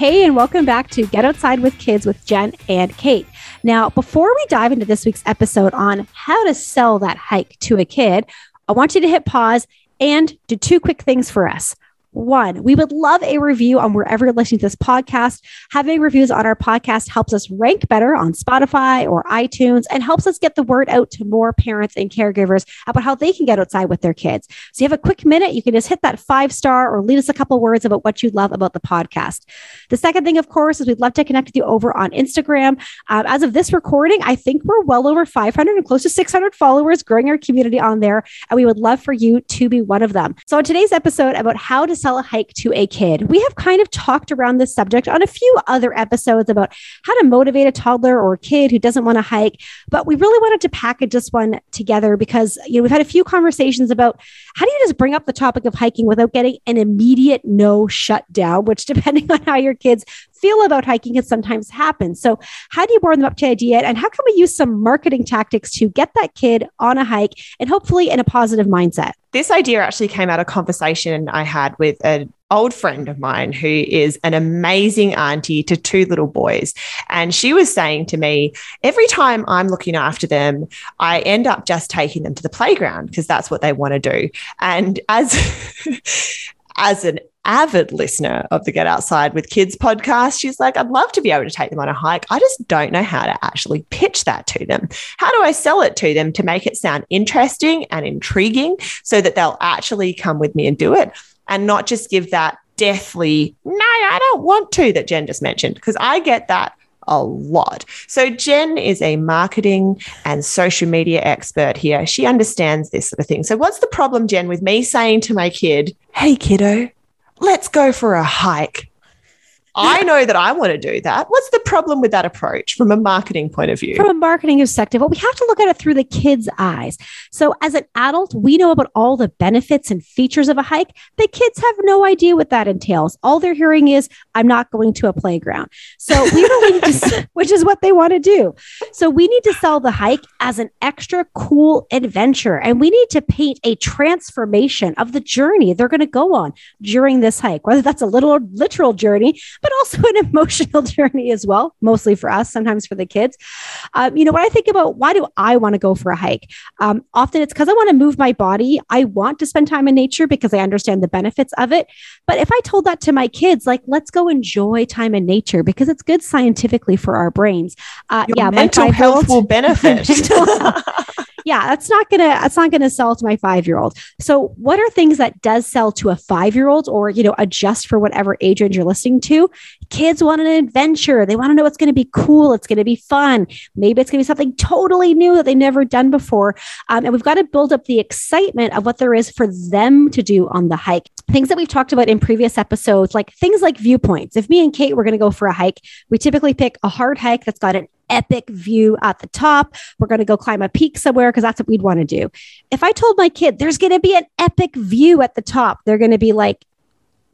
Hey, and welcome back to Get Outside with Kids with Jen and Kate. Now, before we dive into this week's episode on how to sell that hike to a kid, I want you to hit pause and do two quick things for us. One, we would love a review on wherever you're listening to this podcast. Having reviews on our podcast helps us rank better on Spotify or iTunes and helps us get the word out to more parents and caregivers about how they can get outside with their kids. So you have a quick minute, you can just hit that five star or leave us a couple words about what you love about the podcast. The second thing, of course, is we'd love to connect with you over on Instagram. Um, as of this recording, I think we're well over 500 and close to 600 followers growing our community on there. And we would love for you to be one of them. So, in today's episode about how to sell a hike to a kid. We have kind of talked around this subject on a few other episodes about how to motivate a toddler or a kid who doesn't want to hike, but we really wanted to package this one together because you know we've had a few conversations about how do you just bring up the topic of hiking without getting an immediate no shutdown, which depending on how your kids feel about hiking can sometimes happen. So, how do you warm them up to idea? And how can we use some marketing tactics to get that kid on a hike and hopefully in a positive mindset? This idea actually came out of conversation I had with an old friend of mine who is an amazing auntie to two little boys. And she was saying to me, every time I'm looking after them, I end up just taking them to the playground because that's what they want to do. And as as an avid listener of the Get Outside with Kids podcast, she's like, I'd love to be able to take them on a hike. I just don't know how to actually pitch that to them. How do I sell it to them to make it sound interesting and intriguing so that they'll actually come with me and do it and not just give that deathly, no, I don't want to that Jen just mentioned? Because I get that a lot. So, Jen is a marketing and social media expert here. She understands this sort of thing. So, what's the problem, Jen, with me saying to my kid, Hey, kiddo, let's go for a hike. I know that I want to do that. What's the problem with that approach from a marketing point of view? From a marketing perspective, well, we have to look at it through the kid's eyes. So, as an adult, we know about all the benefits and features of a hike. The kids have no idea what that entails. All they're hearing is, I'm not going to a playground. So, we really need to, which is what they want to do. So, we need to sell the hike as an extra cool adventure. And we need to paint a transformation of the journey they're going to go on during this hike, whether that's a little literal journey also an emotional journey as well, mostly for us, sometimes for the kids. Um, you know, when I think about why do I want to go for a hike? Um, often it's because I want to move my body. I want to spend time in nature because I understand the benefits of it. But if I told that to my kids, like, let's go enjoy time in nature because it's good scientifically for our brains. Uh, yeah, mental health will benefit. Yeah, that's not gonna that's not gonna sell to my five year old. So, what are things that does sell to a five year old, or you know, adjust for whatever age range you're listening to? Kids want an adventure. They want to know it's going to be cool. It's going to be fun. Maybe it's going to be something totally new that they've never done before. Um, and we've got to build up the excitement of what there is for them to do on the hike. Things that we've talked about in previous episodes, like things like viewpoints. If me and Kate were going to go for a hike, we typically pick a hard hike that's got an epic view at the top. We're going to go climb a peak somewhere because that's what we'd want to do. If I told my kid there's going to be an epic view at the top, they're going to be like,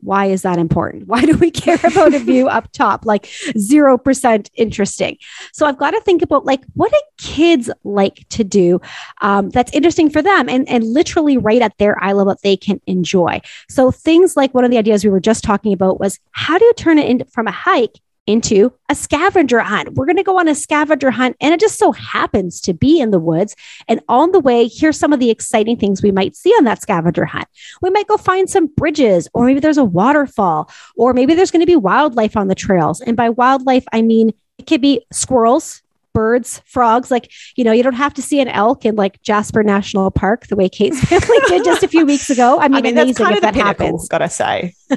why is that important? Why do we care about a view up top? Like 0% interesting. So I've got to think about like, what do kids like to do um, that's interesting for them and, and literally right at their eye level that they can enjoy. So things like one of the ideas we were just talking about was how do you turn it into from a hike into a scavenger hunt. We're going to go on a scavenger hunt, and it just so happens to be in the woods. And on the way, here's some of the exciting things we might see on that scavenger hunt. We might go find some bridges, or maybe there's a waterfall, or maybe there's going to be wildlife on the trails. And by wildlife, I mean it could be squirrels, birds, frogs. Like, you know, you don't have to see an elk in like Jasper National Park the way Kate's family did just a few weeks ago. I mean, I mean amazing that's kind if of that pinnacle, happens. Gotta say.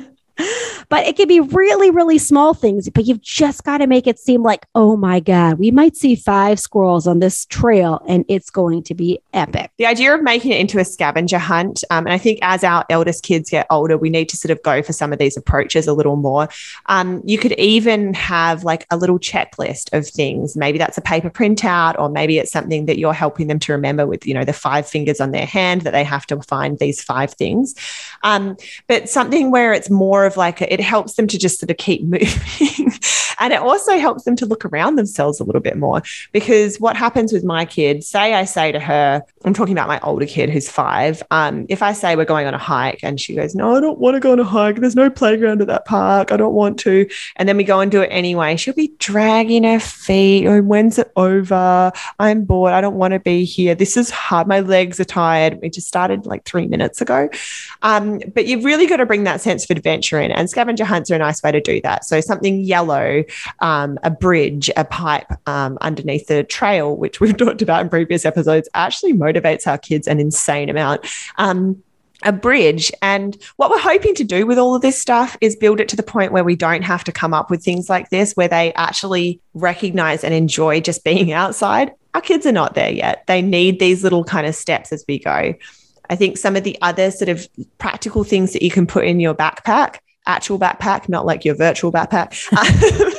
but it can be really, really small things, but you've just got to make it seem like, oh my God, we might see five squirrels on this trail and it's going to be epic. The idea of making it into a scavenger hunt. Um, and I think as our eldest kids get older, we need to sort of go for some of these approaches a little more. Um, you could even have like a little checklist of things. Maybe that's a paper printout, or maybe it's something that you're helping them to remember with, you know, the five fingers on their hand that they have to find these five things. Um, but something where it's more of like a, it helps them to just sort of keep moving And it also helps them to look around themselves a little bit more because what happens with my kid, say I say to her, I'm talking about my older kid who's five. Um, if I say we're going on a hike and she goes, No, I don't want to go on a hike. There's no playground at that park. I don't want to. And then we go and do it anyway. She'll be dragging her feet. Oh, when's it over? I'm bored. I don't want to be here. This is hard. My legs are tired. We just started like three minutes ago. Um, but you've really got to bring that sense of adventure in. And scavenger hunts are a nice way to do that. So something yellow, um, a bridge, a pipe um, underneath the trail, which we've talked about in previous episodes, actually motivates our kids an insane amount. Um, a bridge. And what we're hoping to do with all of this stuff is build it to the point where we don't have to come up with things like this, where they actually recognize and enjoy just being outside. Our kids are not there yet. They need these little kind of steps as we go. I think some of the other sort of practical things that you can put in your backpack, actual backpack, not like your virtual backpack.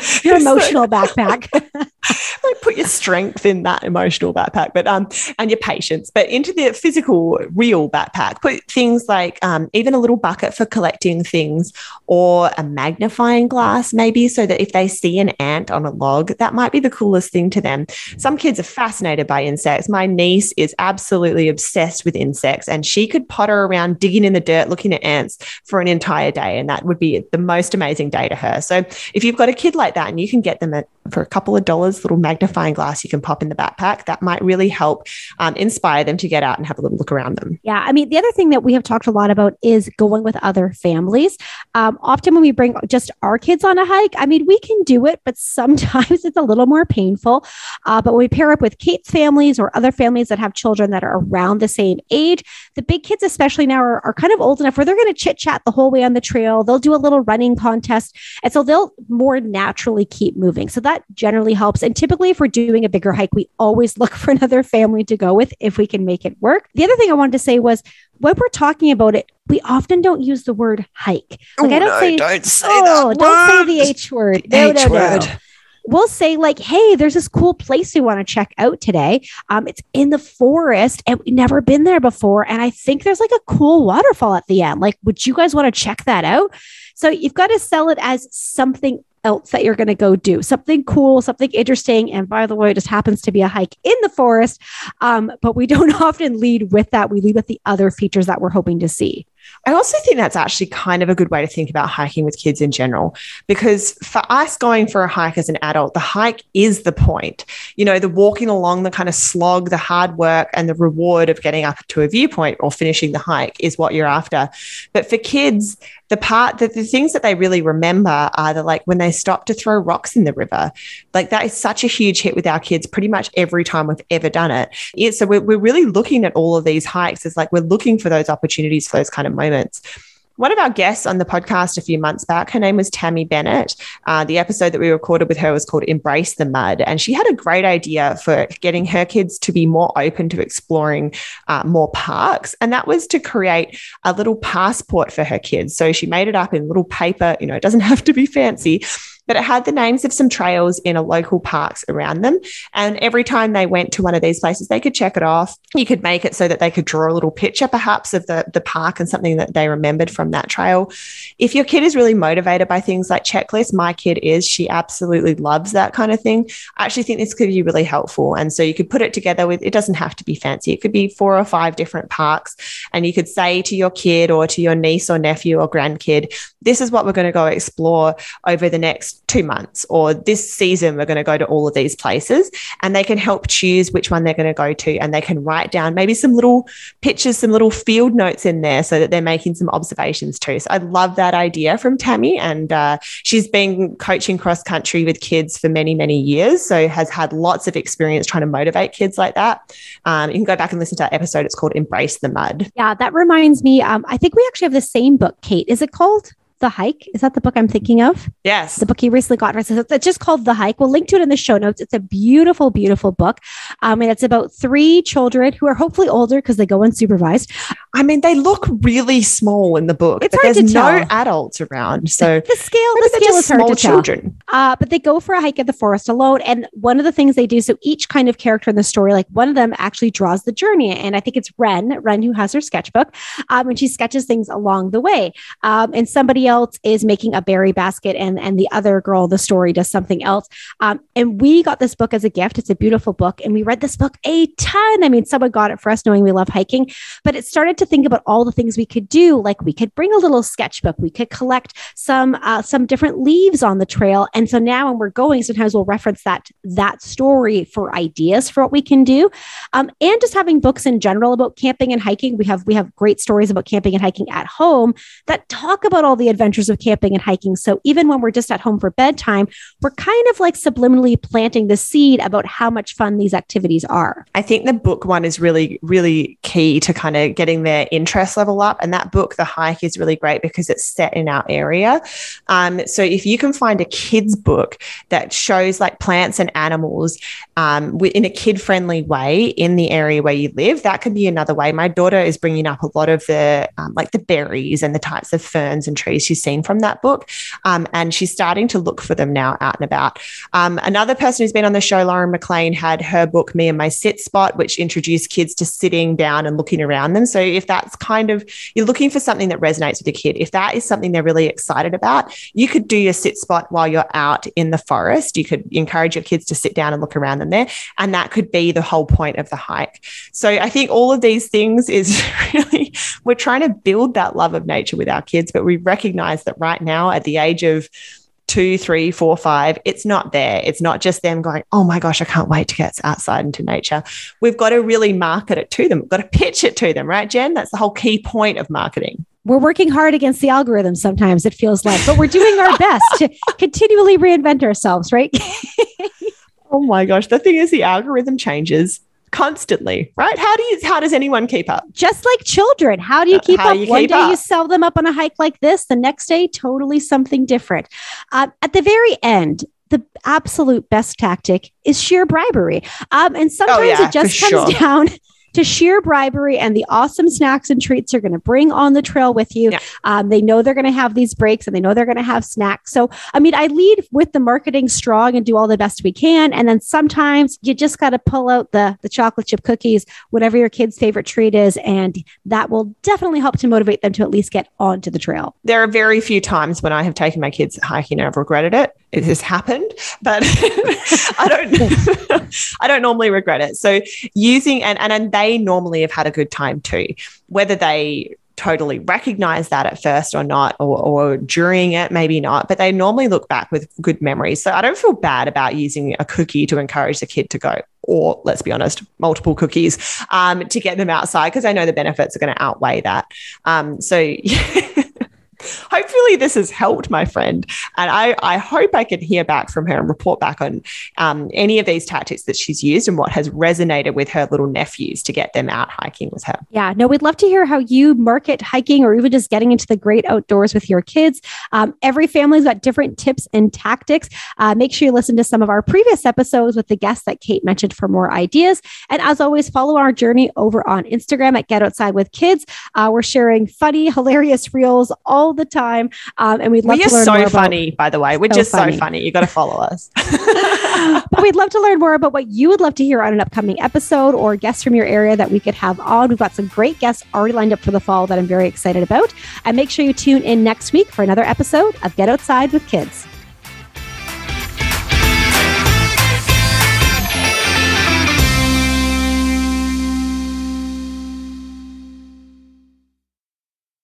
your emotional backpack. like put your strength in that emotional backpack, but um, and your patience, but into the physical, real backpack. Put things like um, even a little bucket for collecting things, or a magnifying glass, maybe, so that if they see an ant on a log, that might be the coolest thing to them. Some kids are fascinated by insects. My niece is absolutely obsessed with insects, and she could potter around digging in the dirt, looking at ants for an entire day, and that would be the most amazing day to her. So if you've got a kid like that, and you can get them at, for a couple of dollars, little magnifying glass you can pop in the backpack. That might really help um, inspire them to get out and have a little look around them. Yeah. I mean, the other thing that we have talked a lot about is going with other families. Um, often when we bring just our kids on a hike, I mean, we can do it, but sometimes it's a little more painful. Uh, but when we pair up with Kate's families or other families that have children that are around the same age, the big kids, especially now, are, are kind of old enough where they're going to chit chat the whole way on the trail. They'll do a little running contest. And so they'll more naturally keep moving. So that generally helps. And typically, if we're doing a bigger hike, we always look for another family to go with if we can make it work. The other thing I wanted to say was when we're talking about it, we often don't use the word hike. Like oh, I don't no, say, don't say oh, don't say the H word. No, H no, word. no we'll say like hey there's this cool place we want to check out today um, it's in the forest and we've never been there before and i think there's like a cool waterfall at the end like would you guys want to check that out so you've got to sell it as something else that you're going to go do. Something cool something interesting and by the way it just happens to be a hike in the forest um, but we don't often lead with that. We lead with the other features that we're hoping to see I also think that's actually kind of a good way to think about hiking with kids in general, because for us going for a hike as an adult, the hike is the point. You know, the walking along, the kind of slog, the hard work, and the reward of getting up to a viewpoint or finishing the hike is what you're after. But for kids, the part that the things that they really remember are the like when they stop to throw rocks in the river. Like that is such a huge hit with our kids pretty much every time we've ever done it. Yeah, so we're, we're really looking at all of these hikes as like we're looking for those opportunities for those kind of moments one of our guests on the podcast a few months back, her name was Tammie Bennet. Uh, the episode that we recorded with her was called Embrace the Mud. And she had a great idea for getting her kids to be more open to exploring uh, more parks. And that was to create a little passport for her kids. So she made it up in little paper, you know, it doesn't have to be fancy but it had the names of some trails in a local parks around them. And every time they went to one of these places, they could check it off. You could make it so that they could draw a little picture, perhaps, of the, the park and something that they remembered from that trail. If your kid is really motivated by things like checklists, my kid is, she absolutely loves that kind of thing. I actually think this could be really helpful. And so you could put it together with, it doesn't have to be fancy. It could be four or five different parks. And you could say to your kid or to your niece or nephew or grandkid, this is what we're going to go explore over the next two months or this season we're going to go to all of these places and they can help choose which one they're going to go to and they can write down maybe some little pictures some little field notes in there so that they're making some observations too. So i love that idea from tammie and uh, she's been coaching cross country with kids for many many years so has had lots of experience trying to motivate kids like that. Um, you can go back and listen to that episode. It's called embrace the mud. Yeah that reminds me um, i think we actually have the same book kate. Is it called the Hike. Is that the book I'm thinking of? Yes. The book he recently got. It's just called The Hike. We'll link to it in the show notes. It's a beautiful, beautiful book. Um, and it's about three children who are hopefully older because they go unsupervised. I mean, they look really small in the book. It's hard there's to tell. no adults around. So the scale, the scale is hard to children. Uh, but they go for a hike in the forest alone. And one of the things they do, so each kind of character in the story, like one of them actually draws the journey. And I think it's Ren, Ren who has her sketchbook. Um, and she sketches things along the way. Um, and somebody else is making a berry basket, and and the other girl, the story does something else. Um, and we got this book as a gift. It's a beautiful book, and we read this book a ton. I mean, someone got it for us, knowing we love hiking, but it started to think about all the things we could do. Like we could bring a little sketchbook, we could collect some uh, some different leaves on the trail, and so now when we're going, sometimes we'll reference that that story for ideas for what we can do, um, and just having books in general about camping and hiking. We have we have great stories about camping and hiking at home that talk about all the adventures of camping and hiking. So even when we're just at home for bedtime, we're kind of like subliminally planting the seed about how much fun these activities are. I think the book one is really, really key to kind of getting their interest level up. And that book, The Hike, is really great because it's set in our area. Um, so if you can find a kid's book that shows like plants and animals um, in a kid friendly way in the area where you live, that could be another way. My daughter is bringing up a lot of the um, like the berries and the types of ferns and trees she's seen from that book. Um, and she's starting to look for them now out and about. Um, another person who's been on the show, Lauren MacLean, had her book, Me and My Sit Spot, which introduced kids to sitting down and looking around them. So if that's kind of, you're looking for something that resonates with a kid, if that is something they're really excited about, you could do your sit spot while you're out in the forest. You could encourage your kids to sit down and look around them there. And that could be the whole point of the hike. So I think all of these things is really, we're trying to build that love of nature with our kids, but we recognize that right now at the age of two, three, four, five, it's not there. It's not just them going, oh my gosh, I can't wait to get outside into nature. We've got to really market it to them. We've got to pitch it to them, right, Jen? That's the whole key point of marketing. We're working hard against the algorithm sometimes, it feels like, but we're doing our best to continually reinvent ourselves, right? oh my gosh. The thing is, the algorithm changes constantly, right? How do you how does anyone keep up? Just like children. How do you keep how up? You One keep day up? you sell them up on a hike like this, the next day totally something different. Uh, at the very end, the absolute best tactic is sheer bribery. Um, and sometimes oh, yeah, it just comes sure. down to sheer bribery and the awesome snacks and treats you're going to bring on the trail with you. Yeah. Um, they know they're going to have these breaks and they know they're going to have snacks. So, I mean, I lead with the marketing strong and do all the best we can. And then sometimes you just got to pull out the, the chocolate chip cookies, whatever your kid's favorite treat is. And that will definitely help to motivate them to at least get onto the trail. There are very few times when I have taken my kids hiking and I've regretted it. It has happened, but I don't I don't normally regret it. So using and, and and they normally have had a good time too. Whether they totally recognize that at first or not, or, or during it, maybe not, but they normally look back with good memories. So I don't feel bad about using a cookie to encourage the kid to go, or let's be honest, multiple cookies um, to get them outside because I know the benefits are going to outweigh that. Um, so, hopefully this has helped my friend. And I, I hope i can hear back from her and report back on um, any of these tactics that she's used and what has resonated with her little nephews to get them out hiking with her. Yeah no we'd love to hear how you market hiking or even just getting into the great outdoors with your kids. Um, every family's got different tips and tactics. Uh, make sure you listen to some of our previous episodes with the guests that kate mentioned for more ideas. And as always follow our journey over on instagram at get outside with kids. Uh, we're sharing funny hilarious reels all all the time. Um, and we'd love we to learn so more funny, about, by the way. We're so just funny. so funny. You got to follow us. but we'd love to learn more about what you would love to hear on an upcoming episode or guests from your area that we could have on. We've got some great guests already lined up for the fall that I'm very excited about. And make sure you tune in next week for another episode of Get Outside with Kids.